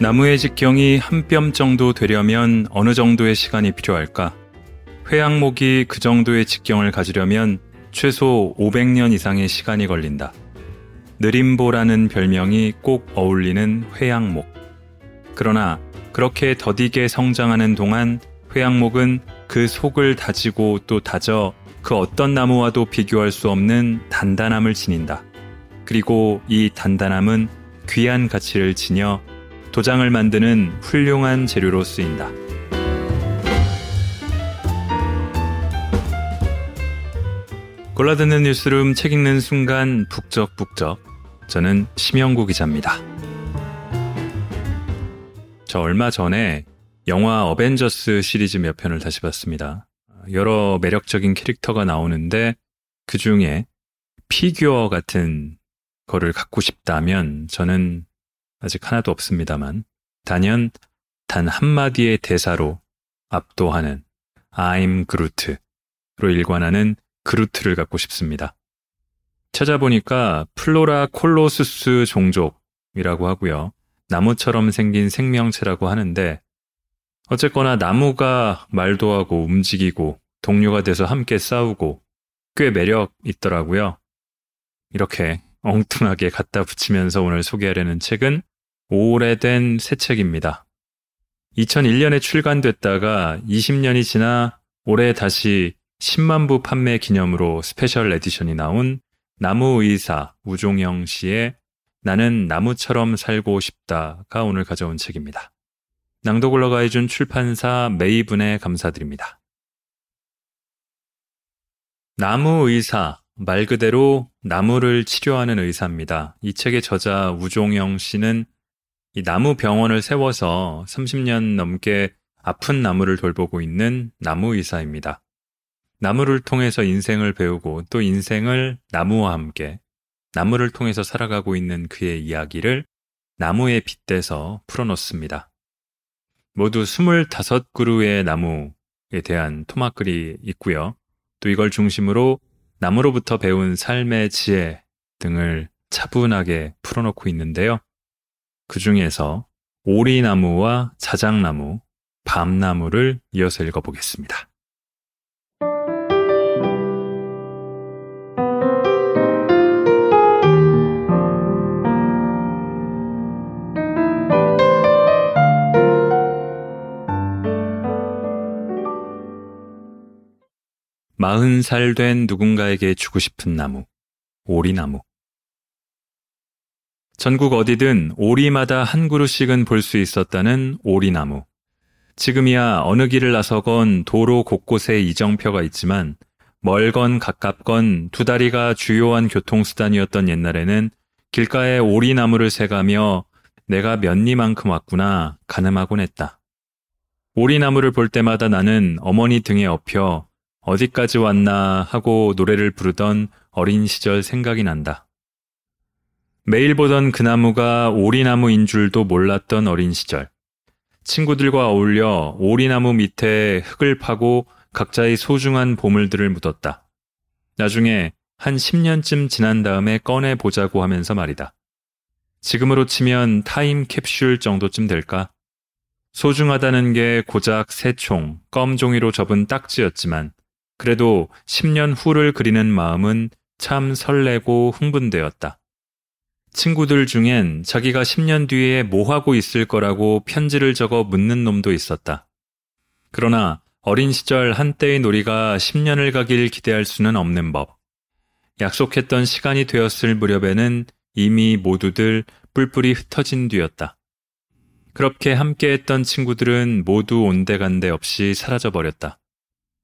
나무의 직경이 한 뼘 정도 되려면 어느 정도의 시간이 필요할까? 회양목이 그 정도의 직경을 가지려면 최소 500년 이상의 시간이 걸린다. 느림보라는 별명이 꼭 어울리는 회양목. 그러나 그렇게 더디게 성장하는 동안 회양목은 그 속을 다지고 또 다져 그 어떤 나무와도 비교할 수 없는 단단함을 지닌다. 그리고 이 단단함은 귀한 가치를 지녀 도장을 만드는 훌륭한 재료로 쓰인다. 골라듣는 뉴스룸 책 읽는 순간 북적북적. 저는 심영구 기자입니다. 저 얼마 전에 영화 어벤져스 시리즈 몇 편을 다시 봤습니다. 여러 매력적인 캐릭터가 나오는데 그 중에 피규어 같은 거를 갖고 싶다면 저는 아직 하나도 없습니다만 단연 단 한마디의 대사로 압도하는 I'm Groot로 일관하는 그루트를 갖고 싶습니다. 찾아보니까 플로라 콜로수스 종족이라고 하고요. 나무처럼 생긴 생명체라고 하는데 어쨌거나 나무가 말도 하고 움직이고 동료가 돼서 함께 싸우고 꽤 매력 있더라고요. 이렇게 엉뚱하게 갖다 붙이면서 오늘 소개하려는 책은 오래된 새 책입니다. 2001년에 출간됐다가 20년이 지나 올해 다시 10만 부 판매 기념으로 special edition이 나온 나무 의사 우종영 씨의 나는 나무처럼 살고 싶다가 오늘 가져온 책입니다. 낭독을 허가해준 출판사 메이븐에 감사드립니다. 나무 의사, 말 그대로 나무를 치료하는 의사입니다. 이 책의 저자 우종영 씨는 이 나무 병원을 세워서 30년 넘게 아픈 나무를 돌보고 있는 나무 의사입니다. 나무를 통해서 인생을 배우고 또 인생을 나무와 함께 나무를 통해서 살아가고 있는 그의 이야기를 나무에 빗대서 풀어놓습니다. 모두 25그루의 나무에 대한 토막글이 있고요. 또 이걸 중심으로 나무로부터 배운 삶의 지혜 등을 차분하게 풀어놓고 있는데요. 그 중에서 오리나무와 자작나무, 밤나무를 이어서 읽어보겠습니다. 마흔 살 된 누군가에게 주고 싶은 나무, 오리나무. 전국 어디든 오리마다 한 그루씩은 볼 수 있었다는 오리나무. 지금이야 어느 길을 나서건 도로 곳곳에 이정표가 있지만 멀건 가깝건 두 다리가 주요한 교통수단이었던 옛날에는 길가에 오리나무를 새가며 내가 몇 리만큼 왔구나 가늠하곤 했다. 오리나무를 볼 때마다 나는 어머니 등에 업혀 어디까지 왔나 하고 노래를 부르던 어린 시절 생각이 난다. 매일 보던 그 나무가 오리나무인 줄도 몰랐던 어린 시절. 친구들과 어울려 오리나무 밑에 흙을 파고 각자의 소중한 보물들을 묻었다. 나중에 한 10년쯤 지난 다음에 꺼내 보자고 하면서 말이다. 지금으로 치면 타임 캡슐 정도쯤 될까? 소중하다는 게 고작 새 총, 껌 종이로 접은 딱지였지만 그래도 10년 후를 그리는 마음은 참 설레고 흥분되었다. 친구들 중엔 자기가 10년 뒤에 뭐 하고 있을 거라고 편지를 적어 묻는 놈도 있었다. 그러나 어린 시절 한때의 놀이가 10년을 가길 기대할 수는 없는 법. 약속했던 시간이 되었을 무렵에는 이미 모두들 뿔뿔이 흩어진 뒤였다. 그렇게 함께했던 친구들은 모두 온데간데 없이 사라져 버렸다.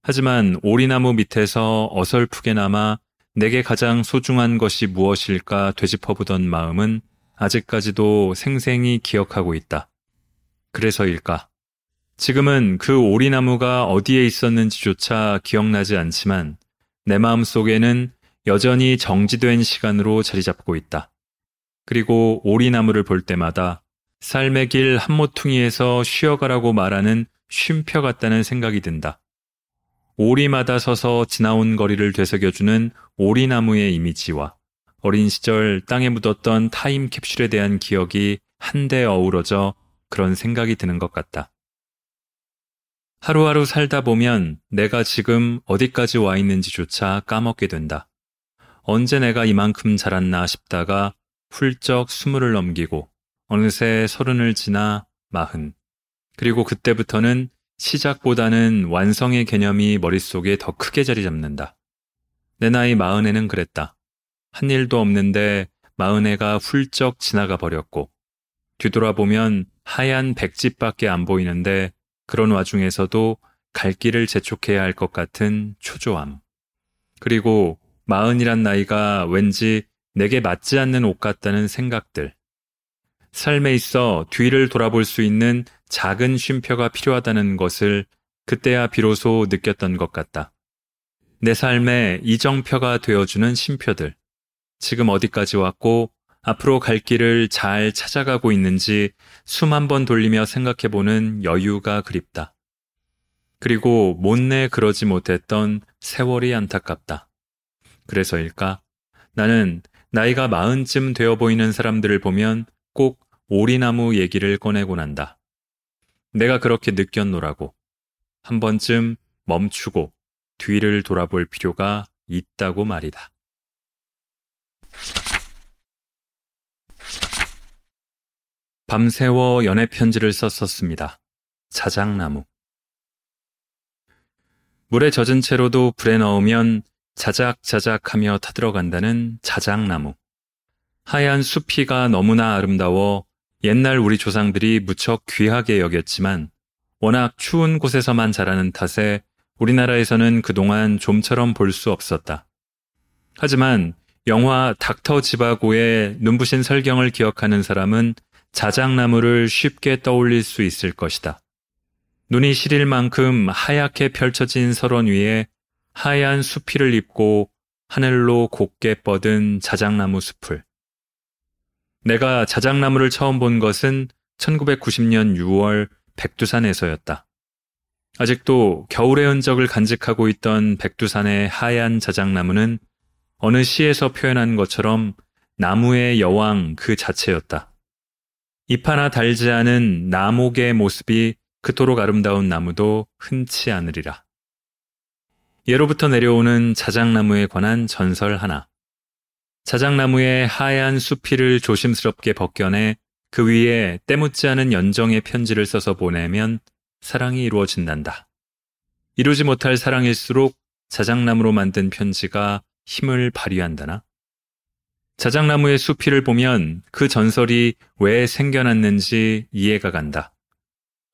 하지만 오리나무 밑에서 어설프게 남아 내게 가장 소중한 것이 무엇일까 되짚어보던 마음은 아직까지도 생생히 기억하고 있다. 그래서일까? 지금은 그 오리나무가 어디에 있었는지조차 기억나지 않지만 내 마음 속에는 여전히 정지된 시간으로 자리 잡고 있다. 그리고 오리나무를 볼 때마다 삶의 길 한모퉁이에서 쉬어가라고 말하는 쉼표 같다는 생각이 든다. 오리마다 서서 지나온 거리를 되새겨주는 오리나무의 이미지와 어린 시절 땅에 묻었던 타임 캡슐에 대한 기억이 한데 어우러져 그런 생각이 드는 것 같다. 하루하루 살다 보면 내가 지금 어디까지 와 있는지조차 까먹게 된다. 언제 내가 이만큼 자랐나 싶다가 훌쩍 스물을 넘기고 어느새 서른을 지나 마흔. 그리고 그때부터는 시작보다는 완성의 개념이 머릿속에 더 크게 자리 잡는다. 내 나이 마흔에는 그랬다. 한 일도 없는데 마흔해가 훌쩍 지나가 버렸고 뒤돌아보면 하얀 백집밖에 안 보이는데 그런 와중에서도 갈 길을 재촉해야 할 것 같은 초조함. 그리고 마흔이란 나이가 왠지 내게 맞지 않는 옷 같다는 생각들. 삶에 있어 뒤를 돌아볼 수 있는 작은 쉼표가 필요하다는 것을 그때야 비로소 느꼈던 것 같다. 내 삶의 이정표가 되어주는 쉼표들. 지금 어디까지 왔고 앞으로 갈 길을 잘 찾아가고 있는지 숨한번 돌리며 생각해보는 여유가 그립다. 그리고 못내 그러지 못했던 세월이 안타깝다. 그래서일까? 나는 나이가 마흔쯤 되어 보이는 사람들을 보면 꼭 오리나무 얘기를 꺼내곤 한다. 내가 그렇게 느꼈노라고. 한 번쯤 멈추고 뒤를 돌아볼 필요가 있다고 말이다. 밤새워 연애 편지를 썼었습니다. 자작나무. 물에 젖은 채로도 불에 넣으면 자작자작하며 타들어간다는 자작나무. 하얀 수피가 너무나 아름다워 옛날 우리 조상들이 무척 귀하게 여겼지만 워낙 추운 곳에서만 자라는 탓에 우리나라에서는 그동안 좀처럼 볼 수 없었다. 하지만 영화 닥터 지바고의 눈부신 설경을 기억하는 사람은 자작나무를 쉽게 떠올릴 수 있을 것이다. 눈이 시릴 만큼 하얗게 펼쳐진 설원 위에 하얀 수피를 입고 하늘로 곱게 뻗은 자작나무 숲을. 내가 자작나무를 처음 본 것은 1990년 6월 백두산에서였다. 아직도 겨울의 흔적을 간직하고 있던 백두산의 하얀 자작나무는 어느 시에서 표현한 것처럼 나무의 여왕 그 자체였다. 잎 하나 달지 않은 나목의 모습이 그토록 아름다운 나무도 흔치 않으리라. 예로부터 내려오는 자작나무에 관한 전설 하나. 자작나무의 하얀 수피를 조심스럽게 벗겨내 그 위에 때묻지 않은 연정의 편지를 써서 보내면 사랑이 이루어진단다. 이루지 못할 사랑일수록 자작나무로 만든 편지가 힘을 발휘한다나? 자작나무의 수피를 보면 그 전설이 왜 생겨났는지 이해가 간다.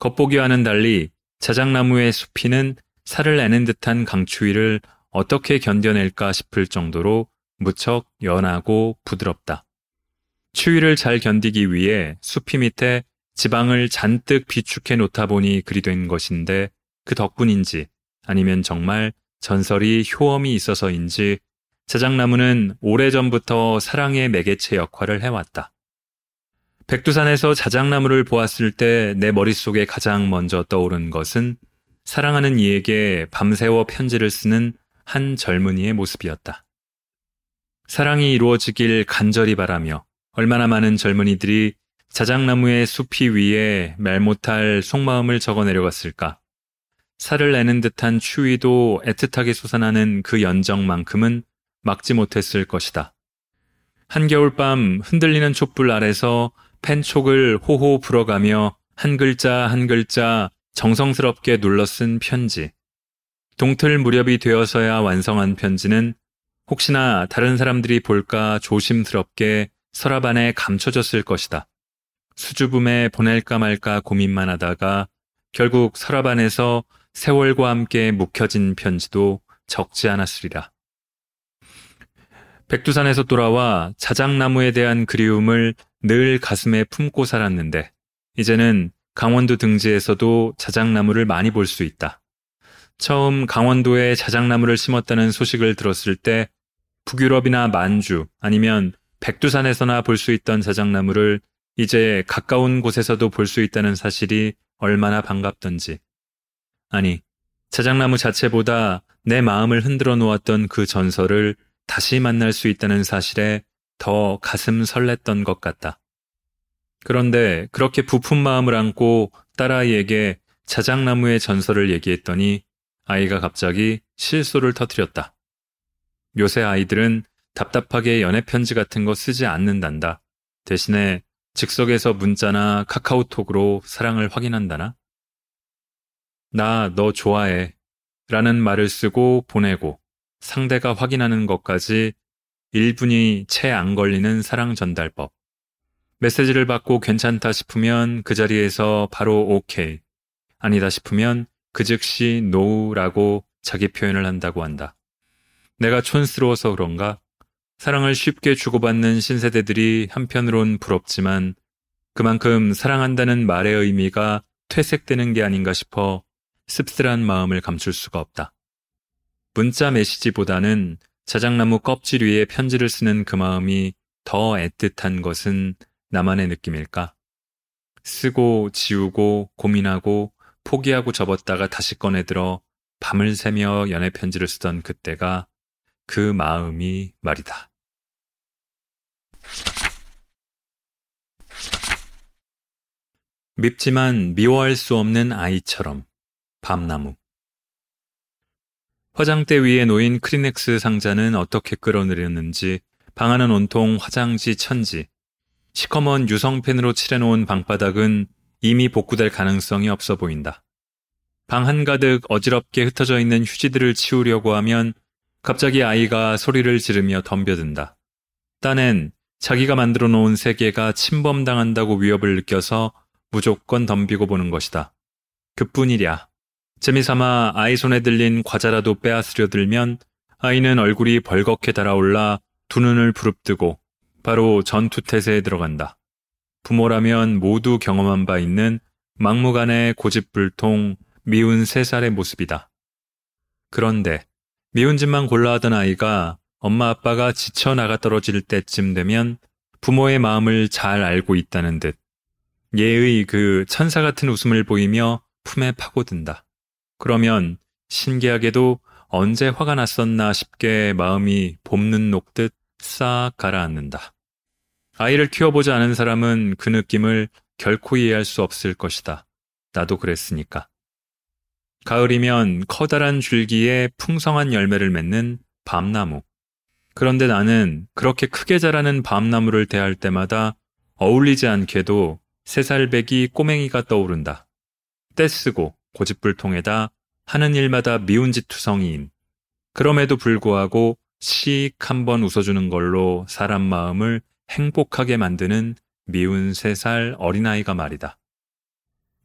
겉보기와는 달리 자작나무의 수피는 살을 내는 듯한 강추위를 어떻게 견뎌낼까 싶을 정도로 무척 연하고 부드럽다. 추위를 잘 견디기 위해 수피 밑에 지방을 잔뜩 비축해 놓다 보니 그리 된 것인데 그 덕분인지 아니면 정말 전설이 효험이 있어서인지 자작나무는 오래전부터 사랑의 매개체 역할을 해왔다. 백두산에서 자작나무를 보았을 때 내 머릿속에 가장 먼저 떠오른 것은 사랑하는 이에게 밤새워 편지를 쓰는 한 젊은이의 모습이었다. 사랑이 이루어지길 간절히 바라며 얼마나 많은 젊은이들이 자작나무의 숲이 위에 말 못할 속마음을 적어 내려갔을까. 살을 내는 듯한 추위도 애틋하게 솟아나는 그 연정만큼은 막지 못했을 것이다. 한겨울 밤 흔들리는 촛불 아래서 펜촉을 호호 불어가며 한 글자 한 글자 정성스럽게 눌러 쓴 편지. 동틀 무렵이 되어서야 완성한 편지는 혹시나 다른 사람들이 볼까 조심스럽게 서랍 안에 감춰졌을 것이다. 수줍음에 보낼까 말까 고민만 하다가 결국 서랍 안에서 세월과 함께 묵혀진 편지도 적지 않았으리라. 백두산에서 돌아와 자작나무에 대한 그리움을 늘 가슴에 품고 살았는데 이제는 강원도 등지에서도 자작나무를 많이 볼 수 있다. 처음 강원도에 자작나무를 심었다는 소식을 들었을 때 북유럽이나 만주 아니면 백두산에서나 볼 수 있던 자작나무를 이제 가까운 곳에서도 볼 수 있다는 사실이 얼마나 반갑던지. 아니, 자작나무 자체보다 내 마음을 흔들어 놓았던 그 전설을 다시 만날 수 있다는 사실에 더 가슴 설렜던 것 같다. 그런데 그렇게 부푼 마음을 안고 딸아이에게 자작나무의 전설을 얘기했더니 아이가 갑자기 실소를 터뜨렸다. 요새 아이들은 답답하게 연애 편지 같은 거 쓰지 않는단다. 대신에 즉석에서 문자나 카카오톡으로 사랑을 확인한다나? 나 너 좋아해. 라는 말을 쓰고 보내고 상대가 확인하는 것까지 1분이 채 안 걸리는 사랑 전달법. 메시지를 받고 괜찮다 싶으면 그 자리에서 바로 오케이. 아니다 싶으면 그 즉시 노우라고 자기 표현을 한다고 한다. 내가 촌스러워서 그런가? 사랑을 쉽게 주고받는 신세대들이 한편으론 부럽지만 그만큼 사랑한다는 말의 의미가 퇴색되는 게 아닌가 싶어 씁쓸한 마음을 감출 수가 없다. 문자 메시지보다는 자작나무 껍질 위에 편지를 쓰는 그 마음이 더 애틋한 것은 나만의 느낌일까? 쓰고 지우고 고민하고 포기하고 접었다가 다시 꺼내들어 밤을 새며 연애 편지를 쓰던 그때가 그 마음이 말이다. 밉지만 미워할 수 없는 아이처럼 밤나무 화장대 위에 놓인 크리넥스 상자는 어떻게 끌어내렸는지 방 안은 온통 화장지 천지 시커먼 유성펜으로 칠해놓은 방바닥은 이미 복구될 가능성이 없어 보인다. 방 한가득 어지럽게 흩어져 있는 휴지들을 치우려고 하면 갑자기 아이가 소리를 지르며 덤벼든다. 딴엔 자기가 만들어 놓은 세계가 침범당한다고 위협을 느껴서 무조건 덤비고 보는 것이다. 그뿐이랴. 재미삼아 아이 손에 들린 과자라도 빼앗으려 들면 아이는 얼굴이 벌겋게 달아올라 두 눈을 부릅뜨고 바로 전투태세에 들어간다. 부모라면 모두 경험한 바 있는 막무가내 고집불통 미운 세 살의 모습이다. 그런데 미운 짓만 골라 하던 아이가 엄마 아빠가 지쳐 나가 떨어질 때쯤 되면 부모의 마음을 잘 알고 있다는 듯 예의 그 천사 같은 웃음을 보이며 품에 파고든다. 그러면 신기하게도 언제 화가 났었나 싶게 마음이 봄눈 녹듯 싹 가라앉는다. 아이를 키워보지 않은 사람은 그 느낌을 결코 이해할 수 없을 것이다. 나도 그랬으니까. 가을이면 커다란 줄기에 풍성한 열매를 맺는 밤나무. 그런데 나는 그렇게 크게 자라는 밤나무를 대할 때마다 어울리지 않게도 세살배기 꼬맹이가 떠오른다. 떼쓰고 고집불통에다 하는 일마다 미운 짓 투성이인. 그럼에도 불구하고 씩 한번 웃어주는 걸로 사람 마음을 행복하게 만드는 미운 세 살 어린아이가 말이다.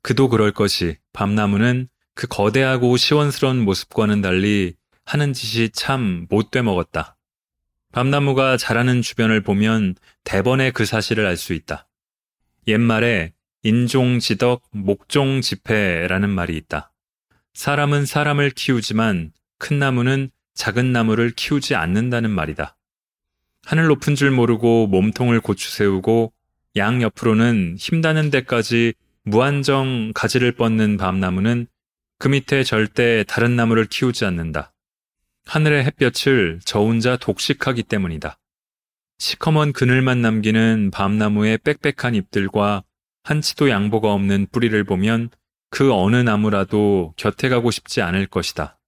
그도 그럴 것이 밤나무는 그 거대하고 시원스러운 모습과는 달리 하는 짓이 참 못돼 먹었다. 밤나무가 자라는 주변을 보면 대번에 그 사실을 알 수 있다. 옛말에 인종지덕 목종지폐라는 말이 있다. 사람은 사람을 키우지만 큰 나무는 작은 나무를 키우지 않는다는 말이다. 하늘 높은 줄 모르고 몸통을 고추 세우고 양 옆으로는 힘다는 데까지 무한정 가지를 뻗는 밤나무는 그 밑에 절대 다른 나무를 키우지 않는다. 하늘의 햇볕을 저 혼자 독식하기 때문이다. 시커먼 그늘만 남기는 밤나무의 빽빽한 잎들과 한치도 양보가 없는 뿌리를 보면 그 어느 나무라도 곁에 가고 싶지 않을 것이다.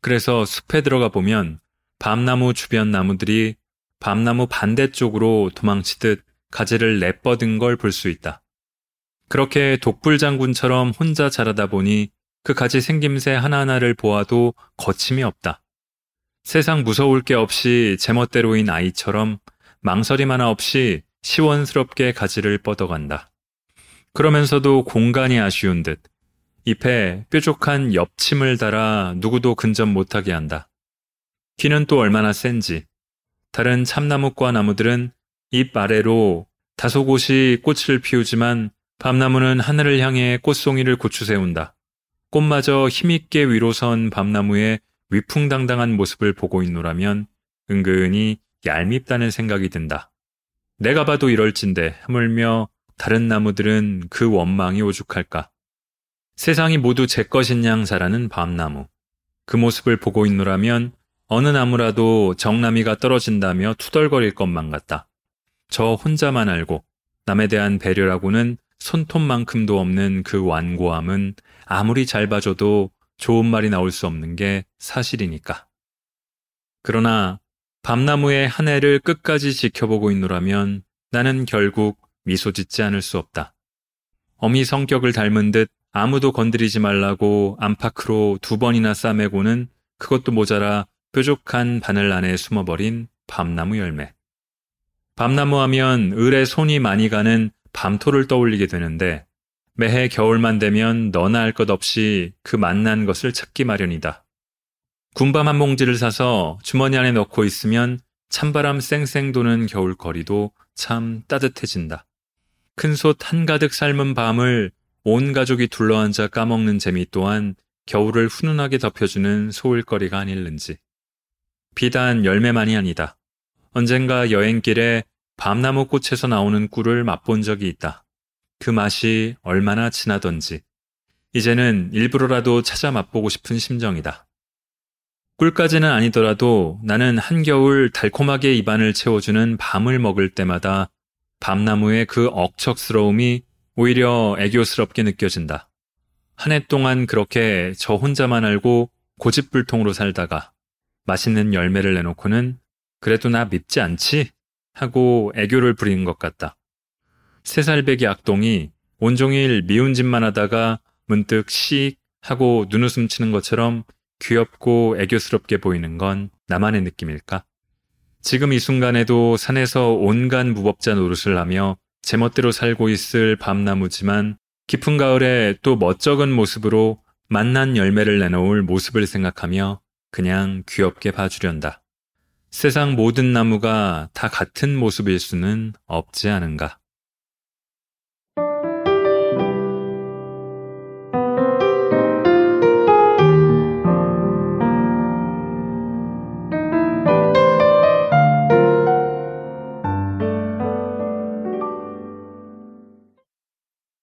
그래서 숲에 들어가 보면 밤나무 주변 나무들이 밤나무 반대쪽으로 도망치듯 가지를 내뻗은 걸 볼 수 있다. 그렇게 독불장군처럼 혼자 자라다 보니 그 가지 생김새 하나하나를 보아도 거침이 없다. 세상 무서울 게 없이 제멋대로인 아이처럼 망설임 하나 없이 시원스럽게 가지를 뻗어간다. 그러면서도 공간이 아쉬운 듯 잎에 뾰족한 엽침을 달아 누구도 근접 못하게 한다. 키는 또 얼마나 센지. 다른 참나무과 나무들은 잎 아래로 다소 곳이 꽃을 피우지만 밤나무는 하늘을 향해 꽃송이를 고추 세운다. 꽃마저 힘있게 위로선 밤나무의 위풍당당한 모습을 보고 있노라면 은근히 얄밉다는 생각이 든다. 내가 봐도 이럴진데 하물며 다른 나무들은 그 원망이 오죽할까. 세상이 모두 제 것인 양 자라는 밤나무. 그 모습을 보고 있노라면 어느 나무라도 정나미가 떨어진다며 투덜거릴 것만 같다. 저 혼자만 알고 남에 대한 배려라고는 손톱만큼도 없는 그 완고함은 아무리 잘 봐줘도 좋은 말이 나올 수 없는 게 사실이니까. 그러나 밤나무의 한 해를 끝까지 지켜보고 있노라면 나는 결국 미소 짓지 않을 수 없다. 어미 성격을 닮은 듯 아무도 건드리지 말라고 안팎으로 두 번이나 싸매고는 그것도 모자라 뾰족한 바늘 안에 숨어버린 밤나무 열매. 밤나무 하면 을에 손이 많이 가는 밤토를 떠올리게 되는데 매해 겨울만 되면 너나 할 것 없이 그 만난 것을 찾기 마련이다. 군밤 한 봉지를 사서 주머니 안에 넣고 있으면 찬바람 쌩쌩 도는 겨울 거리도 참 따뜻해진다. 큰 솥 한가득 삶은 밤을 온 가족이 둘러앉아 까먹는 재미 또한 겨울을 훈훈하게 덮여주는 소일거리가 아닐는지. 비단 열매만이 아니다. 언젠가 여행길에 밤나무 꽃에서 나오는 꿀을 맛본 적이 있다. 그 맛이 얼마나 진하던지. 이제는 일부러라도 찾아 맛보고 싶은 심정이다. 꿀까지는 아니더라도 나는 한겨울 달콤하게 입안을 채워주는 밤을 먹을 때마다 밤나무의 그 억척스러움이 오히려 애교스럽게 느껴진다. 한 해 동안 그렇게 저 혼자만 알고 고집불통으로 살다가 맛있는 열매를 내놓고는 그래도 나 밉지 않지? 하고 애교를 부리는 것 같다. 세살배기 악동이 온종일 미운 짓만 하다가 문득 씩 하고 눈웃음 치는 것처럼 귀엽고 애교스럽게 보이는 건 나만의 느낌일까? 지금 이 순간에도 산에서 온갖 무법자 노릇을 하며 제멋대로 살고 있을 밤나무지만 깊은 가을에 또 멋쩍은 모습으로 만난 열매를 내놓을 모습을 생각하며 그냥 귀엽게 봐주련다. 세상 모든 나무가 다 같은 모습일 수는 없지 않은가.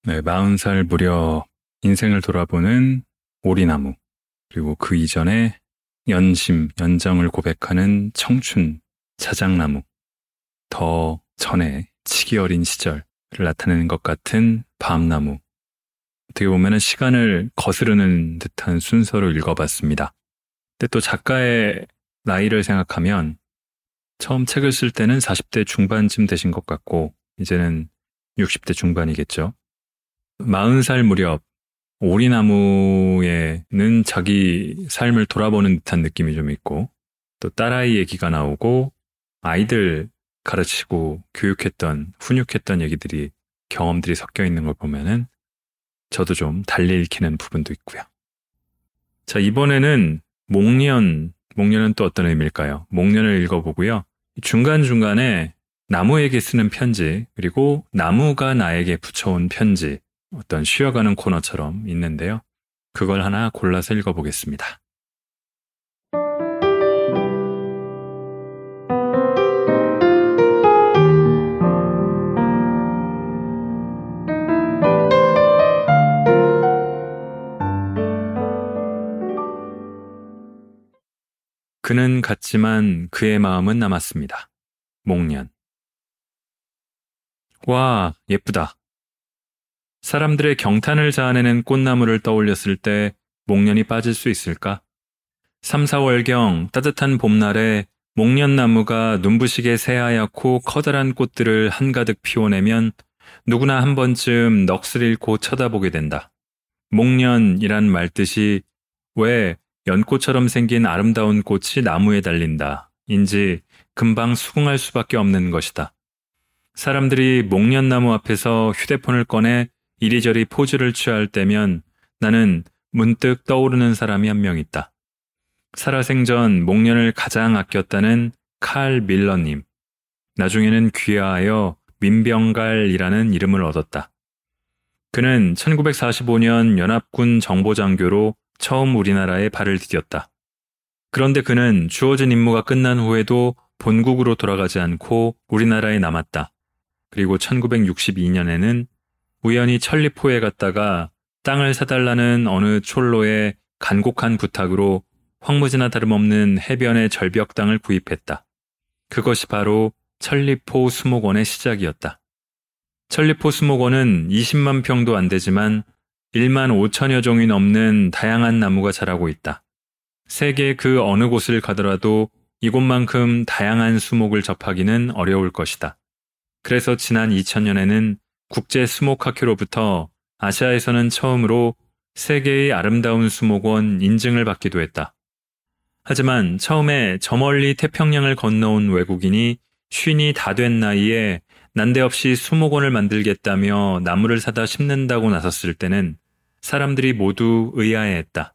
네, 40살 무려 인생을 돌아보는 오리나무, 그리고 그 이전에 연심, 연정을 고백하는 청춘, 자작나무, 더 전에 치기 어린 시절을 나타내는 것 같은 밤나무. 어떻게 보면 시간을 거스르는 듯한 순서로 읽어봤습니다. 근데 또 작가의 나이를 생각하면 처음 책을 쓸 때는 40대 중반쯤 되신 것 같고, 이제는 60대 중반이겠죠. 40살 무렵 오리나무에는 자기 삶을 돌아보는 듯한 느낌이 좀 있고 또 딸아이 얘기가 나오고 아이들 가르치고 교육했던 훈육했던 얘기들이 경험들이 섞여 있는 걸 보면은 저도 좀 달리 읽히는 부분도 있고요. 자 이번에는 목련 목련은 또 어떤 의미일까요? 목련을 읽어보고요. 중간 중간에 나무에게 쓰는 편지 그리고 나무가 나에게 붙여온 편지 어떤 쉬어가는 코너처럼 있는데요. 그걸 하나 골라서 읽어보겠습니다. 그는 갔지만 그의 마음은 남았습니다. 목련. 와, 예쁘다. 사람들의 경탄을 자아내는 꽃나무를 떠올렸을 때 목련이 빠질 수 있을까? 3, 4월경 따뜻한 봄날에 목련나무가 눈부시게 새하얗고 커다란 꽃들을 한가득 피워내면 누구나 한 번쯤 넋을 잃고 쳐다보게 된다. 목련이란 말뜻이 왜 연꽃처럼 생긴 아름다운 꽃이 나무에 달린다. 인지 금방 수긍할 수밖에 없는 것이다. 사람들이 목련나무 앞에서 휴대폰을 꺼내 이리저리 포즈를 취할 때면 나는 문득 떠오르는 사람이 한 명 있다. 살아생전 목련을 가장 아꼈다는 칼 밀러님. 나중에는 귀화하여 민병갈이라는 이름을 얻었다. 그는 1945년 연합군 정보장교로 처음 우리나라에 발을 디뎠다. 그런데 그는 주어진 임무가 끝난 후에도 본국으로 돌아가지 않고 우리나라에 남았다. 그리고 1962년에는 우연히 천리포에 갔다가 땅을 사달라는 어느 촐로의 간곡한 부탁으로 황무지나 다름없는 해변의 절벽 땅을 구입했다. 그것이 바로 천리포 수목원의 시작이었다. 천리포 수목원은 20만 평도 안 되지만 1만 5천여 종이 넘는 다양한 나무가 자라고 있다. 세계 그 어느 곳을 가더라도 이곳만큼 다양한 수목을 접하기는 어려울 것이다. 그래서 지난 2000년에는 국제 수목 학회로부터 아시아에서는 처음으로 세계의 아름다운 수목원 인증을 받기도 했다. 하지만 처음에 저 멀리 태평양을 건너온 외국인이 쉰이 다 된 나이에 난데없이 수목원을 만들겠다며 나무를 사다 심는다고 나섰을 때는 사람들이 모두 의아해했다.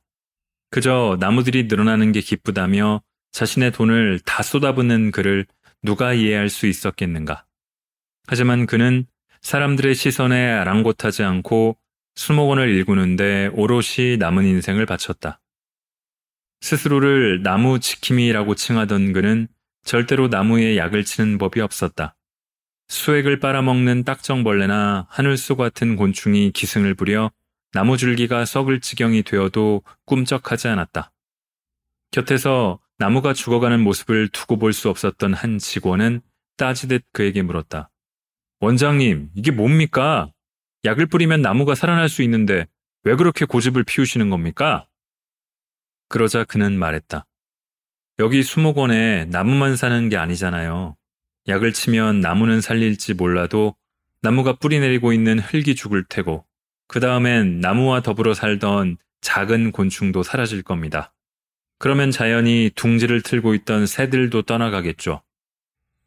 그저 나무들이 늘어나는 게 기쁘다며 자신의 돈을 다 쏟아붓는 그를 누가 이해할 수 있었겠는가. 하지만 그는 사람들의 시선에 아랑곳하지 않고 수목원을 일구는데 오롯이 남은 인생을 바쳤다. 스스로를 나무 지킴이라고 칭하던 그는 절대로 나무에 약을 치는 법이 없었다. 수액을 빨아먹는 딱정벌레나 하늘소 같은 곤충이 기승을 부려 나무 줄기가 썩을 지경이 되어도 꿈쩍하지 않았다. 곁에서 나무가 죽어가는 모습을 두고 볼 수 없었던 한 직원은 따지듯 그에게 물었다. 원장님, 이게 뭡니까? 약을 뿌리면 나무가 살아날 수 있는데 왜 그렇게 고집을 피우시는 겁니까? 그러자 그는 말했다. 여기 수목원에 나무만 사는 게 아니잖아요. 약을 치면 나무는 살릴지 몰라도 나무가 뿌리 내리고 있는 흙이 죽을 테고 그 다음엔 나무와 더불어 살던 작은 곤충도 사라질 겁니다. 그러면 자연이 둥지를 틀고 있던 새들도 떠나가겠죠.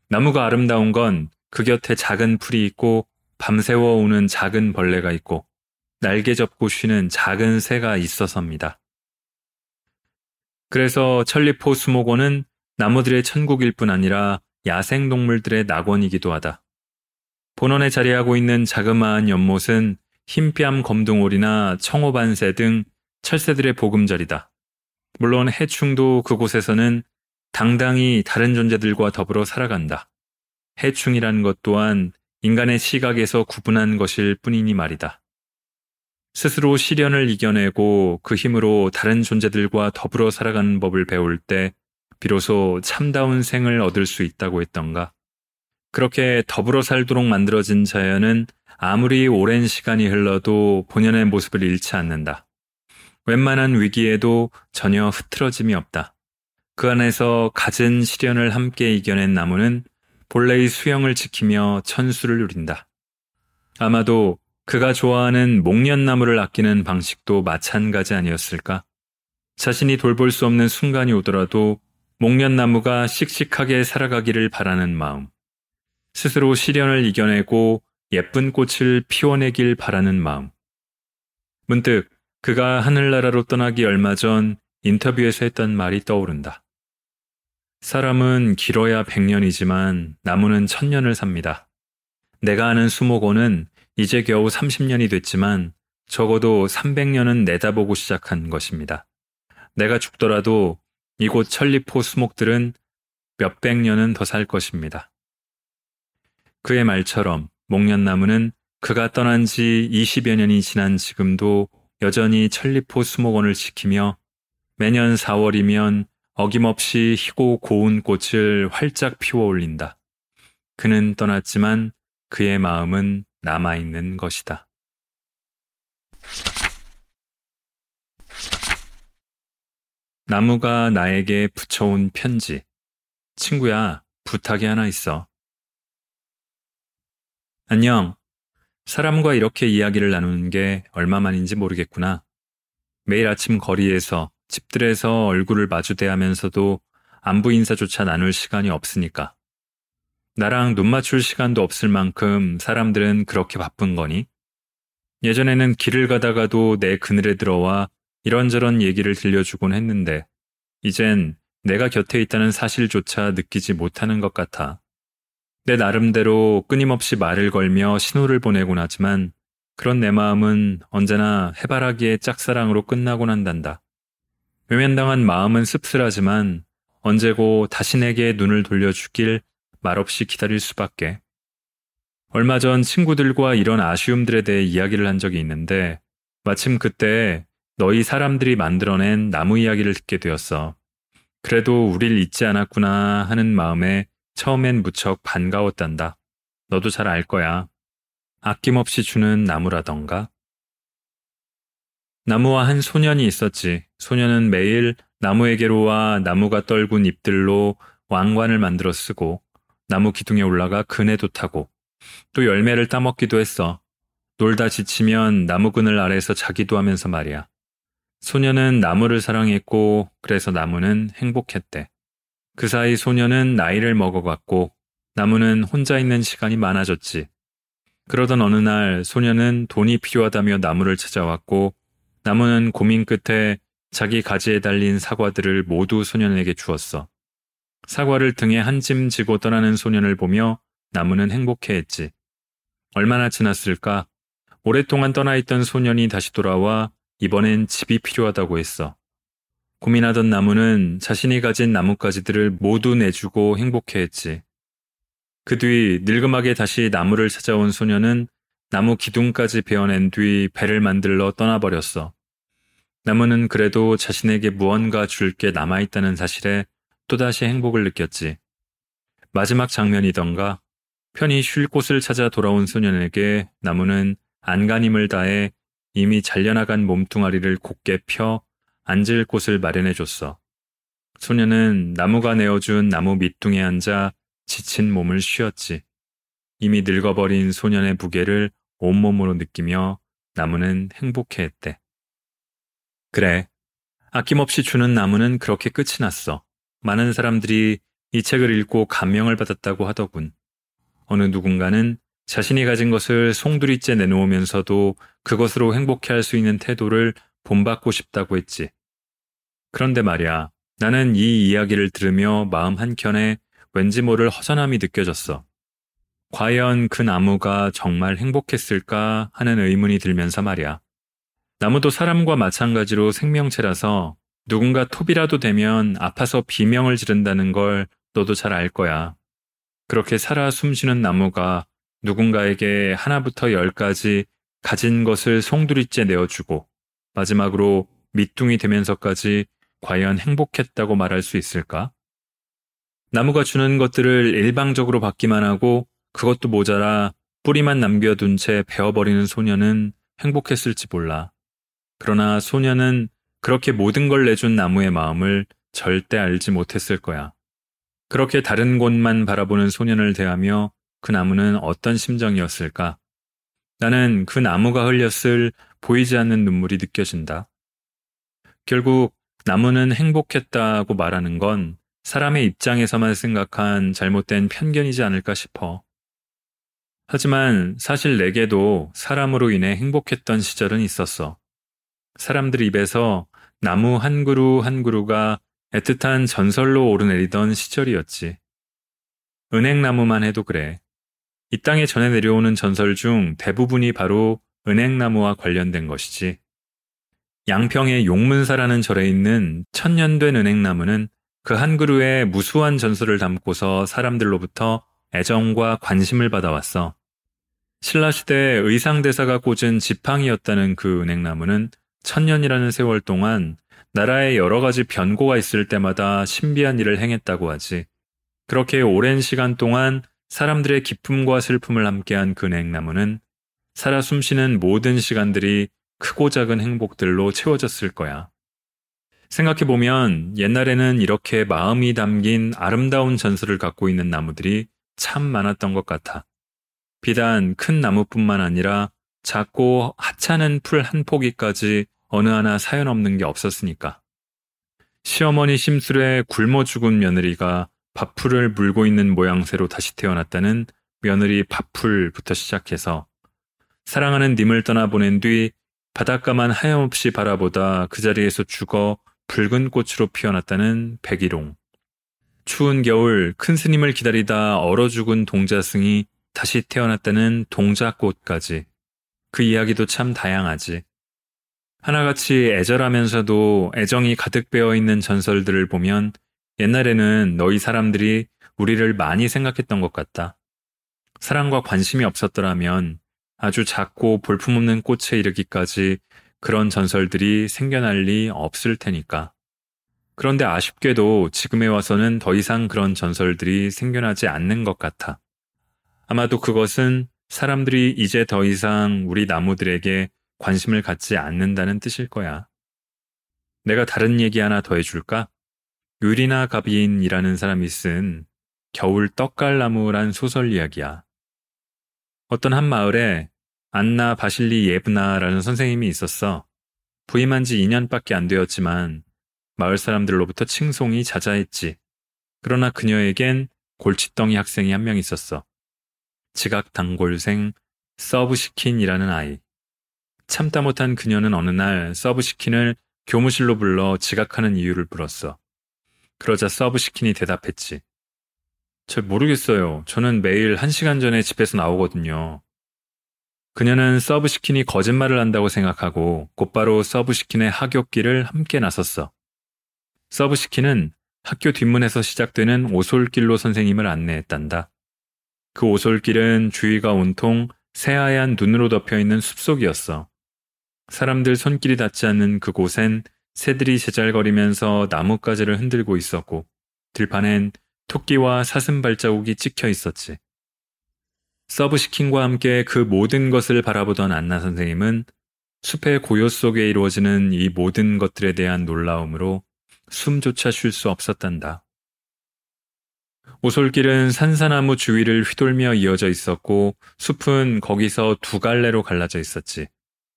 나무가 아름다운 건 그 곁에 작은 풀이 있고 밤새워 우는 작은 벌레가 있고 날개 접고 쉬는 작은 새가 있어서입니다. 그래서 천리포 수목원은 나무들의 천국일 뿐 아니라 야생동물들의 낙원이기도 하다. 본원에 자리하고 있는 자그마한 연못은 흰뺨 검둥오리나 청호반새 등 철새들의 보금자리다. 물론 해충도 그곳에서는 당당히 다른 존재들과 더불어 살아간다. 해충이라는 것 또한 인간의 시각에서 구분한 것일 뿐이니 말이다. 스스로 시련을 이겨내고 그 힘으로 다른 존재들과 더불어 살아가는 법을 배울 때 비로소 참다운 생을 얻을 수 있다고 했던가. 그렇게 더불어 살도록 만들어진 자연은 아무리 오랜 시간이 흘러도 본연의 모습을 잃지 않는다. 웬만한 위기에도 전혀 흐트러짐이 없다. 그 안에서 갖은 시련을 함께 이겨낸 나무는 본래의 수영을 지키며 천수를 누린다. 아마도 그가 좋아하는 목련나무를 아끼는 방식도 마찬가지 아니었을까? 자신이 돌볼 수 없는 순간이 오더라도 목련나무가 씩씩하게 살아가기를 바라는 마음. 스스로 시련을 이겨내고 예쁜 꽃을 피워내길 바라는 마음. 문득 그가 하늘나라로 떠나기 얼마 전 인터뷰에서 했던 말이 떠오른다. 사람은 길어야 백년이지만 나무는 천년을 삽니다. 내가 아는 수목원은 이제 겨우 30년이 됐지만 적어도 300년은 내다보고 시작한 것입니다. 내가 죽더라도 이곳 천리포 수목들은 몇백 년은 더 살 것입니다. 그의 말처럼 목련나무는 그가 떠난 지 20여 년이 지난 지금도 여전히 천리포 수목원을 지키며 매년 4월이면 어김없이 희고 고운 꽃을 활짝 피워 올린다. 그는 떠났지만 그의 마음은 남아있는 것이다. 나무가 나에게 붙여온 편지. 친구야, 부탁이 하나 있어. 안녕. 사람과 이렇게 이야기를 나누는 게 얼마만인지 모르겠구나. 매일 아침 거리에서, 집들에서 얼굴을 마주대하면서도 안부 인사조차 나눌 시간이 없으니까. 나랑 눈 맞출 시간도 없을 만큼 사람들은 그렇게 바쁜 거니? 예전에는 길을 가다가도 내 그늘에 들어와 이런저런 얘기를 들려주곤 했는데, 이젠 내가 곁에 있다는 사실조차 느끼지 못하는 것 같아. 내 나름대로 끊임없이 말을 걸며 신호를 보내곤 하지만 그런 내 마음은 언제나 해바라기의 짝사랑으로 끝나곤 한단다. 외면당한 마음은 씁쓸하지만 언제고 다시 내게 눈을 돌려주길 말없이 기다릴 수밖에. 얼마 전 친구들과 이런 아쉬움들에 대해 이야기를 한 적이 있는데 마침 그때 너희 사람들이 만들어낸 나무 이야기를 듣게 되었어. 그래도 우릴 잊지 않았구나 하는 마음에 처음엔 무척 반가웠단다. 너도 잘 알 거야. 아낌없이 주는 나무라던가? 나무와 한 소년이 있었지. 소년은 매일 나무에게로 와 나무가 떨군 잎들로 왕관을 만들어 쓰고 나무 기둥에 올라가 그네도 타고 또 열매를 따먹기도 했어. 놀다 지치면 나무 그늘 아래서 자기도 하면서 말이야. 소년은 나무를 사랑했고 그래서 나무는 행복했대. 그 사이 소년은 나이를 먹어갔고 나무는 혼자 있는 시간이 많아졌지. 그러던 어느 날 소년은 돈이 필요하다며 나무를 찾아왔고 나무는 고민 끝에 자기 가지에 달린 사과들을 모두 소년에게 주었어. 사과를 등에 한 짐 지고 떠나는 소년을 보며 나무는 행복해했지. 얼마나 지났을까? 오랫동안 떠나 있던 소년이 다시 돌아와 이번엔 집이 필요하다고 했어. 고민하던 나무는 자신이 가진 나뭇가지들을 모두 내주고 행복해했지. 그 뒤 늙음하게 다시 나무를 찾아온 소년은 나무 기둥까지 베어낸 뒤 배를 만들러 떠나버렸어. 나무는 그래도 자신에게 무언가 줄 게 남아있다는 사실에 또다시 행복을 느꼈지. 마지막 장면이던가 편히 쉴 곳을 찾아 돌아온 소년에게 나무는 안간힘을 다해 이미 잘려나간 몸뚱아리를 곧게 펴 앉을 곳을 마련해 줬어. 소년은 나무가 내어준 나무 밑둥에 앉아 지친 몸을 쉬었지. 이미 늙어버린 소년의 무게를 온몸으로 느끼며 나무는 행복해했대. 그래. 아낌없이 주는 나무는 그렇게 끝이 났어. 많은 사람들이 이 책을 읽고 감명을 받았다고 하더군. 어느 누군가는 자신이 가진 것을 송두리째 내놓으면서도 그것으로 행복해 할 수 있는 태도를 본받고 싶다고 했지. 그런데 말이야, 나는 이 이야기를 들으며 마음 한켠에 왠지 모를 허전함이 느껴졌어. 과연 그 나무가 정말 행복했을까 하는 의문이 들면서 말이야. 나무도 사람과 마찬가지로 생명체라서 누군가 톱이라도 되면 아파서 비명을 지른다는 걸 너도 잘 알 거야. 그렇게 살아 숨쉬는 나무가 누군가에게 하나부터 열까지 가진 것을 송두리째 내어주고 마지막으로 밑둥이 되면서까지 과연 행복했다고 말할 수 있을까? 나무가 주는 것들을 일방적으로 받기만 하고 그것도 모자라 뿌리만 남겨둔 채 베어버리는 소녀는 행복했을지 몰라. 그러나 소녀는 그렇게 모든 걸 내준 나무의 마음을 절대 알지 못했을 거야. 그렇게 다른 곳만 바라보는 소년을 대하며 그 나무는 어떤 심정이었을까? 나는 그 나무가 흘렸을 보이지 않는 눈물이 느껴진다. 결국 나무는 행복했다고 말하는 건 사람의 입장에서만 생각한 잘못된 편견이지 않을까 싶어. 하지만 사실 내게도 사람으로 인해 행복했던 시절은 있었어. 사람들 입에서 나무 한 그루 한 그루가 애틋한 전설로 오르내리던 시절이었지. 은행나무만 해도 그래. 이 땅에 전해 내려오는 전설 중 대부분이 바로 은행나무와 관련된 것이지. 양평의 용문사라는 절에 있는 천년된 은행나무는 그 한 그루에 무수한 전설을 담고서 사람들로부터 애정과 관심을 받아왔어. 신라시대 의상대사가 꽂은 지팡이였다는 그 은행나무는 천년이라는 세월 동안 나라에 여러 가지 변고가 있을 때마다 신비한 일을 행했다고 하지. 그렇게 오랜 시간 동안 사람들의 기쁨과 슬픔을 함께한 그 냉나무는 살아 숨쉬는 모든 시간들이 크고 작은 행복들로 채워졌을 거야. 생각해보면 옛날에는 이렇게 마음이 담긴 아름다운 전설을 갖고 있는 나무들이 참 많았던 것 같아. 비단 큰 나무뿐만 아니라 작고 하찮은 풀 한 포기까지 어느 하나 사연 없는 게 없었으니까. 시어머니 심술에 굶어 죽은 며느리가 밥풀을 물고 있는 모양새로 다시 태어났다는 며느리 밥풀부터 시작해서 사랑하는 님을 떠나보낸 뒤 바닷가만 하염없이 바라보다 그 자리에서 죽어 붉은 꽃으로 피어났다는 백일홍. 추운 겨울 큰 스님을 기다리다 얼어 죽은 동자승이 다시 태어났다는 동자꽃까지. 그 이야기도 참 다양하지. 하나같이 애절하면서도 애정이 가득 배어 있는 전설들을 보면 옛날에는 너희 사람들이 우리를 많이 생각했던 것 같다. 사랑과 관심이 없었더라면 아주 작고 볼품없는 꽃에 이르기까지 그런 전설들이 생겨날 리 없을 테니까. 그런데 아쉽게도 지금에 와서는 더 이상 그런 전설들이 생겨나지 않는 것 같아. 아마도 그것은 사람들이 이제 더 이상 우리 나무들에게 관심을 갖지 않는다는 뜻일 거야. 내가 다른 얘기 하나 더 해줄까? 유리나 가비인이라는 사람이 쓴 겨울 떡갈나무란 소설 이야기야. 어떤 한 마을에 안나 바실리 예브나라는 선생님이 있었어. 부임한 지 2년밖에 안 되었지만 마을 사람들로부터 칭송이 자자했지. 그러나 그녀에겐 골칫덩이 학생이 한 명 있었어. 지각 단골생 서브시킨이라는 아이. 참다 못한 그녀는 어느 날 서브시킨을 교무실로 불러 지각하는 이유를 물었어. 그러자 서브시킨이 대답했지. 잘 모르겠어요. 저는 매일 한 시간 전에 집에서 나오거든요. 그녀는 서브시킨이 거짓말을 한다고 생각하고 곧바로 서브시킨의 하굣길을 함께 나섰어. 서브시킨은 학교 뒷문에서 시작되는 오솔길로 선생님을 안내했단다. 그 오솔길은 주위가 온통 새하얀 눈으로 덮여 있는 숲속이었어. 사람들 손길이 닿지 않는 그곳엔 새들이 제잘거리면서 나뭇가지를 흔들고 있었고 들판엔 토끼와 사슴 발자국이 찍혀 있었지. 서브시킨과 함께 그 모든 것을 바라보던 안나 선생님은 숲의 고요 속에 이루어지는 이 모든 것들에 대한 놀라움으로 숨조차 쉴 수 없었단다. 오솔길은 산사나무 주위를 휘돌며 이어져 있었고 숲은 거기서 두 갈래로 갈라져 있었지.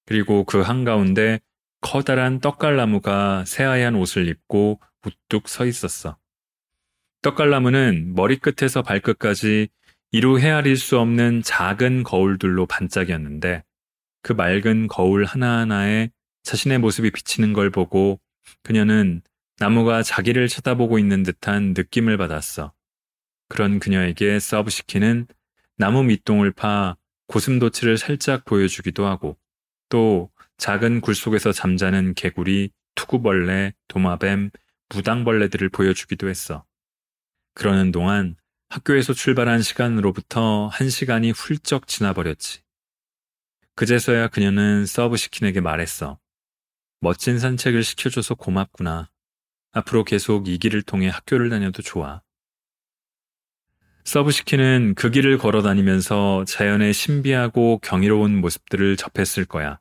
그리고 그 한가운데 커다란 떡갈나무가 새하얀 옷을 입고 우뚝 서 있었어. 떡갈나무는 머리끝에서 발끝까지 이루 헤아릴 수 없는 작은 거울들로 반짝였는데 그 맑은 거울 하나하나에 자신의 모습이 비치는 걸 보고 그녀는 나무가 자기를 쳐다보고 있는 듯한 느낌을 받았어. 그런 그녀에게 서브시키는 나무 밑동을 파 고슴도치를 살짝 보여주기도 하고 또 작은 굴 속에서 잠자는 개구리, 투구벌레, 도마뱀, 무당벌레들을 보여주기도 했어. 그러는 동안 학교에서 출발한 시간으로부터 한 시간이 훌쩍 지나버렸지. 그제서야 그녀는 서브시킨에게 말했어. 멋진 산책을 시켜줘서 고맙구나. 앞으로 계속 이 길을 통해 학교를 다녀도 좋아. 서브시키는 그 길을 걸어 다니면서 자연의 신비하고 경이로운 모습들을 접했을 거야.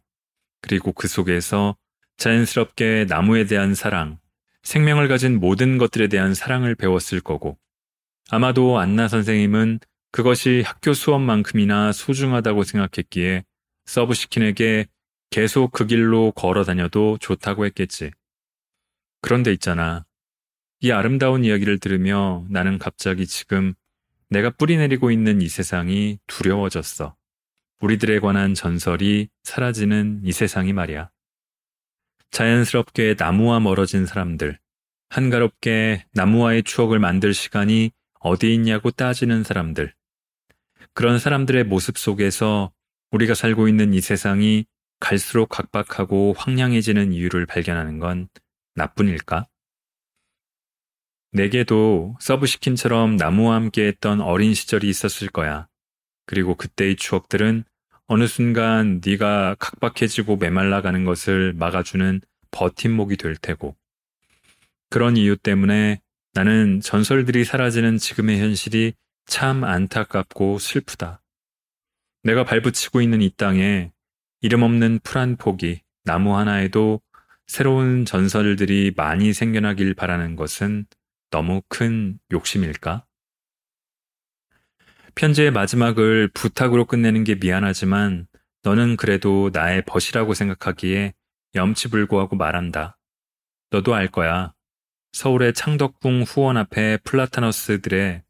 그리고 그 속에서 자연스럽게 나무에 대한 사랑, 생명을 가진 모든 것들에 대한 사랑을 배웠을 거고, 아마도 안나 선생님은 그것이 학교 수업만큼이나 소중하다고 생각했기에 서브시킨에게 계속 그 길로 걸어 다녀도 좋다고 했겠지. 그런데 있잖아. 이 아름다운 이야기를 들으며 나는 갑자기 지금 내가 뿌리내리고 있는 이 세상이 두려워졌어. 우리들에 관한 전설이 사라지는 이 세상이 말이야. 자연스럽게 나무와 멀어진 사람들, 한가롭게 나무와의 추억을 만들 시간이 어디 있냐고 따지는 사람들. 그런 사람들의 모습 속에서 우리가 살고 있는 이 세상이 갈수록 각박하고 황량해지는 이유를 발견하는 건 나뿐일까? 내게도 서브시킨처럼 나무와 함께 했던 어린 시절이 있었을 거야. 그리고 그때의 추억들은 어느 순간 네가 각박해지고 메말라가는 것을 막아주는 버팀목이 될 테고. 그런 이유 때문에 나는 전설들이 사라지는 지금의 현실이 참 안타깝고 슬프다. 내가 발붙이고 있는 이 땅에 이름 없는 풀 한 포기, 나무 하나에도 새로운 전설들이 많이 생겨나길 바라는 것은 너무 큰 욕심일까? 편지의 마지막을 부탁으로 끝내는 게 미안하지만 너는 그래도 나의 벗이라고 생각하기에 염치불고하고 말한다. 너도 알 거야. 서울의 창덕궁 후원 앞에 플라타너스들의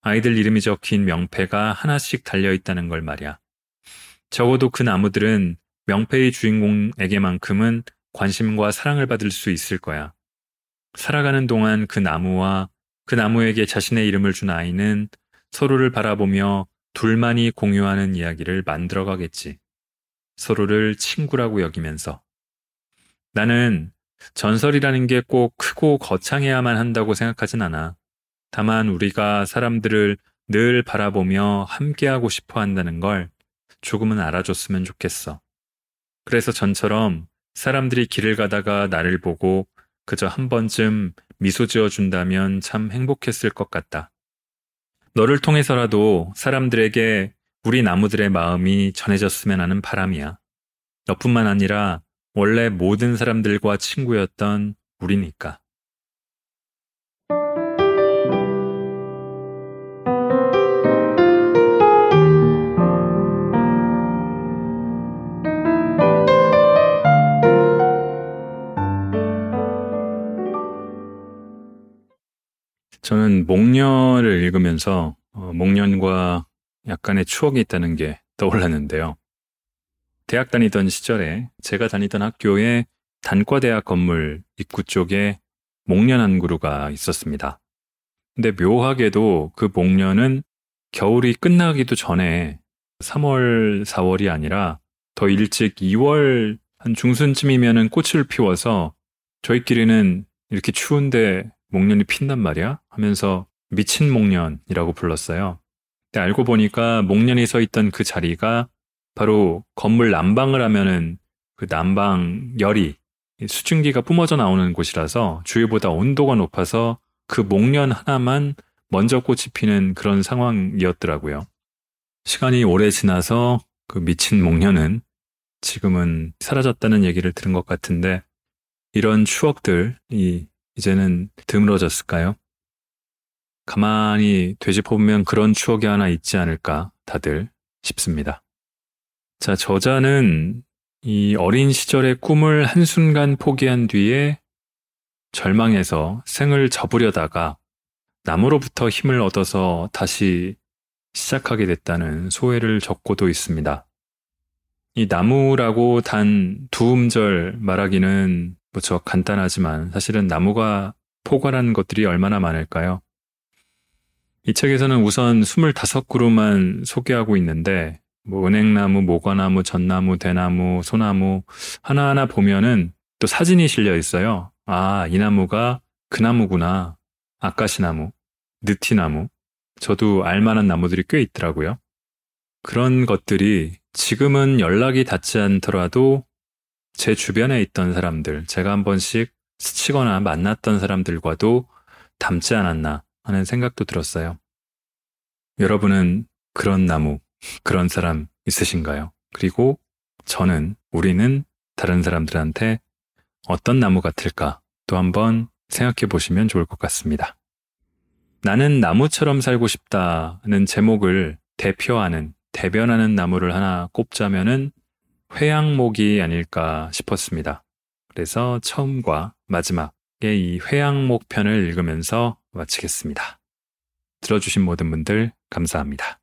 아이들 이름이 적힌 명패가 하나씩 달려 있다는 걸 말이야. 적어도 그 나무들은 명패의 주인공에게만큼은 관심과 사랑을 받을 수 있을 거야. 살아가는 동안 그 나무와 그 나무에게 자신의 이름을 준 아이는 서로를 바라보며 둘만이 공유하는 이야기를 만들어 가겠지. 서로를 친구라고 여기면서. 나는 전설이라는 게 꼭 크고 거창해야만 한다고 생각하진 않아. 다만 우리가 사람들을 늘 바라보며 함께하고 싶어 한다는 걸 조금은 알아줬으면 좋겠어. 그래서 전처럼 사람들이 길을 가다가 나를 보고 그저 한 번쯤 미소 지어 준다면 참 행복했을 것 같다. 너를 통해서라도 사람들에게 우리 나무들의 마음이 전해졌으면 하는 바람이야. 너뿐만 아니라 원래 모든 사람들과 친구였던 우리니까. 저는 목련을 읽으면서 어, 목련과 약간의 추억이 있다는 게 떠올랐는데요. 대학 다니던 시절에 제가 다니던 학교에 단과대학 건물 입구 쪽에 목련 한 그루가 있었습니다. 근데 묘하게도 그 목련은 겨울이 끝나기도 전에 3월, 4월이 아니라 더 일찍 2월 한 중순쯤이면은 꽃을 피워서 저희끼리는 이렇게 추운데 목련이 핀단 말이야? 하면서 미친 목련이라고 불렀어요. 근데 알고 보니까 목련이 서 있던 그 자리가 바로 건물 난방을 하면은 그 난방 열이 수증기가 뿜어져 나오는 곳이라서 주위보다 온도가 높아서 그 목련 하나만 먼저 꽃이 피는 그런 상황이었더라고요. 시간이 오래 지나서 그 미친 목련은 지금은 사라졌다는 얘기를 들은 것 같은데 이런 추억들 이 이제는 드물어졌을까요? 가만히 되짚어보면 그런 추억이 하나 있지 않을까 다들 싶습니다. 자, 저자는 이 어린 시절의 꿈을 한순간 포기한 뒤에 절망해서 생을 접으려다가 나무로부터 힘을 얻어서 다시 시작하게 됐다는 소회를 적고도 있습니다. 이 나무라고 단 두 음절 말하기는 무척 간단하지만 사실은 나무가 포괄하는 것들이 얼마나 많을까요? 이 책에서는 우선 25그루만 소개하고 있는데 뭐 은행나무, 모과나무, 전나무, 대나무, 소나무 하나하나 보면은 또 사진이 실려 있어요. 아, 이 나무가 그 나무구나. 아까시나무, 느티나무. 저도 알만한 나무들이 꽤 있더라고요. 그런 것들이 지금은 연락이 닿지 않더라도 제 주변에 있던 사람들, 제가 한 번씩 스치거나 만났던 사람들과도 닮지 않았나 하는 생각도 들었어요. 여러분은 그런 나무, 그런 사람 있으신가요? 그리고 저는, 우리는 다른 사람들한테 어떤 나무 같을까 또 한번 생각해 보시면 좋을 것 같습니다. 나는 나무처럼 살고 싶다는 제목을 대표하는, 대변하는 나무를 하나 꼽자면은 회양목이 아닐까 싶었습니다. 그래서 처음과 마지막에 이 회양목 편을 읽으면서 마치겠습니다. 들어주신 모든 분들 감사합니다.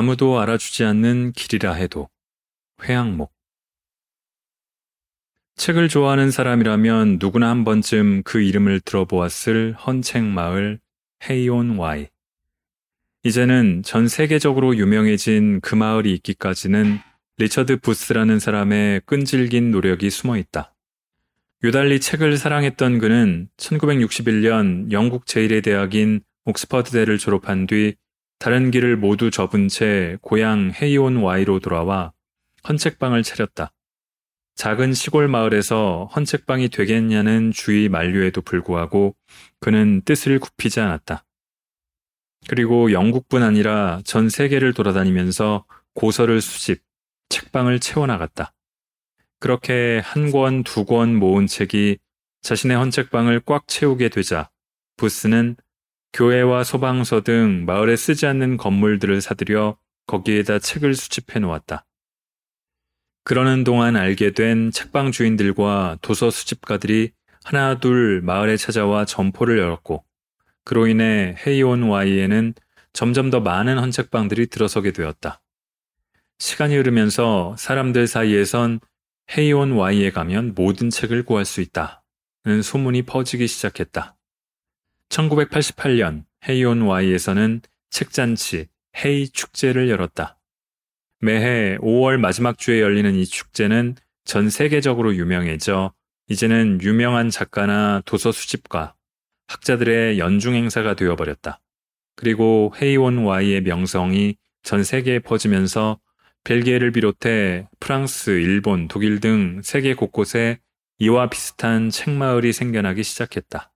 아무도 알아주지 않는 길이라 해도 회양목 책을 좋아하는 사람이라면 누구나 한 번쯤 그 이름을 들어보았을 헌책 마을 헤이온 와이. 이제는 전 세계적으로 유명해진 그 마을이 있기까지는 리처드 부스라는 사람의 끈질긴 노력이 숨어 있다. 유달리 책을 사랑했던 그는 1961년 영국 제1의 대학인 옥스퍼드대를 졸업한 뒤 다른 길을 모두 접은 채 고향 헤이온 와이로 돌아와 헌책방을 차렸다. 작은 시골 마을에서 헌책방이 되겠냐는 주의 만류에도 불구하고 그는 뜻을 굽히지 않았다. 그리고 영국뿐 아니라 전 세계를 돌아다니면서 고서를 수집, 책방을 채워나갔다. 그렇게 한 권, 두 권 모은 책이 자신의 헌책방을 꽉 채우게 되자 부스는 교회와 소방서 등 마을에 쓰지 않는 건물들을 사들여 거기에다 책을 수집해 놓았다. 그러는 동안 알게 된 책방 주인들과 도서 수집가들이 하나 둘 마을에 찾아와 점포를 열었고 그로 인해 헤이온 와이에는 점점 더 많은 헌책방들이 들어서게 되었다. 시간이 흐르면서 사람들 사이에선 헤이온 와이에 가면 모든 책을 구할 수 있다는 소문이 퍼지기 시작했다. 1988년 헤이온 와이에서는 책잔치 헤이 축제를 열었다. 매해 5월 마지막 주에 열리는 이 축제는 전 세계적으로 유명해져 이제는 유명한 작가나 도서 수집가, 학자들의 연중 행사가 되어버렸다. 그리고 헤이온 Y의 명성이 전 세계에 퍼지면서 벨기에를 비롯해 프랑스, 일본, 독일 등 세계 곳곳에 이와 비슷한 책마을이 생겨나기 시작했다.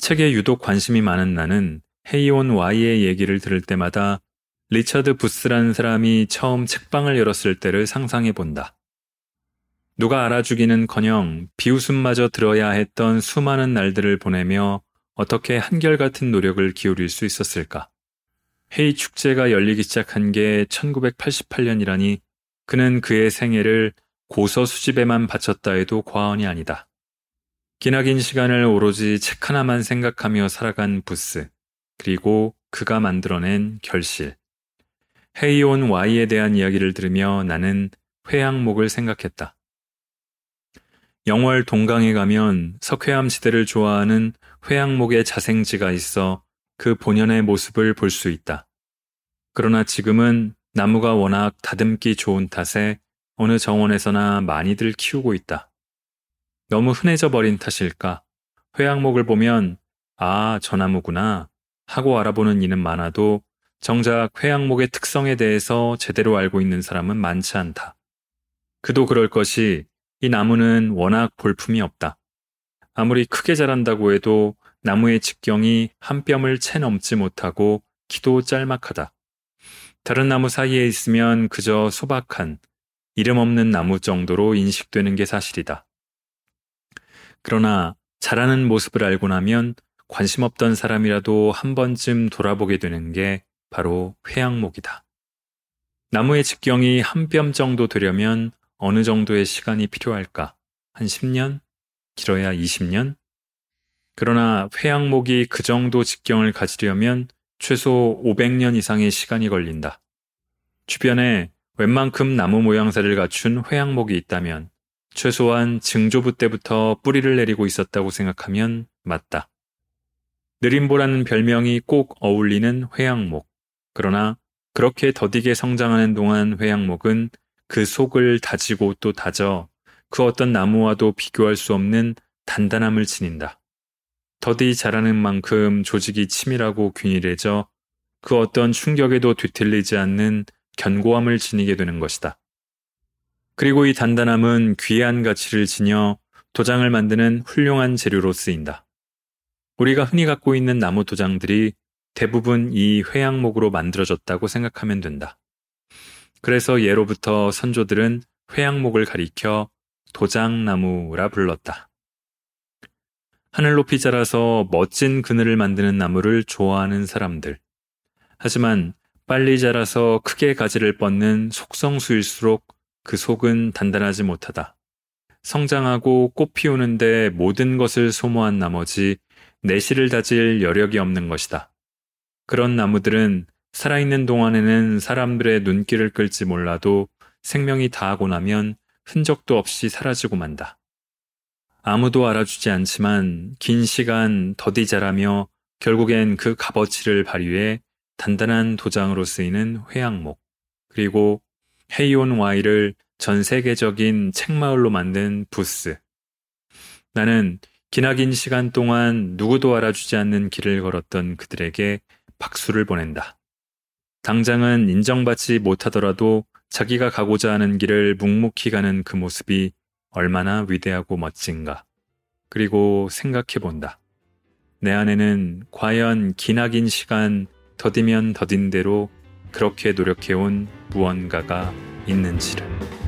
책에 유독 관심이 많은 나는 헤이온 Y의 얘기를 들을 때마다 리처드 부스라는 사람이 처음 책방을 열었을 때를 상상해 본다. 누가 알아주기는 커녕 비웃음마저 들어야 했던 수많은 날들을 보내며 어떻게 한결같은 노력을 기울일 수 있었을까? 헤이 축제가 열리기 시작한 게 1988년이라니 그는 그의 생애를 고서 수집에만 바쳤다 해도 과언이 아니다. 기나긴 시간을 오로지 책 하나만 생각하며 살아간 부스, 그리고 그가 만들어낸 결실. 헤이온 Y에 대한 이야기를 들으며 나는 회양목을 생각했다. 영월 동강에 가면 석회암 시대를 좋아하는 회양목의 자생지가 있어 그 본연의 모습을 볼 수 있다. 그러나 지금은 나무가 워낙 다듬기 좋은 탓에 어느 정원에서나 많이들 키우고 있다. 너무 흔해져 버린 탓일까? 회양목을 보면 아, 저 나무구나 하고 알아보는 이는 많아도 정작 회양목의 특성에 대해서 제대로 알고 있는 사람은 많지 않다. 그도 그럴 것이 이 나무는 워낙 볼품이 없다. 아무리 크게 자란다고 해도 나무의 직경이 한 뼘을 채 넘지 못하고 키도 짤막하다. 다른 나무 사이에 있으면 그저 소박한 이름 없는 나무 정도로 인식되는 게 사실이다. 그러나 자라는 모습을 알고 나면 관심 없던 사람이라도 한 번쯤 돌아보게 되는 게 바로 회양목이다. 나무의 직경이 한 뼘 정도 되려면 어느 정도의 시간이 필요할까? 한 10년? 길어야 20년? 그러나 회양목이 그 정도 직경을 가지려면 최소 500년 이상의 시간이 걸린다. 주변에 웬만큼 나무 모양새를 갖춘 회양목이 있다면 최소한 증조부 때부터 뿌리를 내리고 있었다고 생각하면 맞다. 느림보라는 별명이 꼭 어울리는 회양목. 그러나 그렇게 더디게 성장하는 동안 회양목은 그 속을 다지고 또 다져 그 어떤 나무와도 비교할 수 없는 단단함을 지닌다. 더디 자라는 만큼 조직이 치밀하고 균일해져 그 어떤 충격에도 뒤틀리지 않는 견고함을 지니게 되는 것이다. 그리고 이 단단함은 귀한 가치를 지녀 도장을 만드는 훌륭한 재료로 쓰인다. 우리가 흔히 갖고 있는 나무 도장들이 대부분 이 회양목으로 만들어졌다고 생각하면 된다. 그래서 예로부터 선조들은 회양목을 가리켜 도장나무라 불렀다. 하늘 높이 자라서 멋진 그늘을 만드는 나무를 좋아하는 사람들. 하지만 빨리 자라서 크게 가지를 뻗는 속성수일수록 그 속은 단단하지 못하다. 성장하고 꽃 피우는데 모든 것을 소모한 나머지 내실을 다질 여력이 없는 것이다. 그런 나무들은 살아있는 동안에는 사람들의 눈길을 끌지 몰라도 생명이 다하고 나면 흔적도 없이 사라지고 만다. 아무도 알아주지 않지만 긴 시간 더디 자라며 결국엔 그 값어치를 발휘해 단단한 도장으로 쓰이는 회양목, 그리고 헤이온 와이를 전 세계적인 책마을로 만든 부스. 나는 기나긴 시간 동안 누구도 알아주지 않는 길을 걸었던 그들에게 박수를 보낸다. 당장은 인정받지 못하더라도 자기가 가고자 하는 길을 묵묵히 가는 그 모습이 얼마나 위대하고 멋진가. 그리고 생각해 본다. 내 안에는 과연 기나긴 시간 더디면 더딘 대로 그렇게 노력해온 무언가가 있는지를.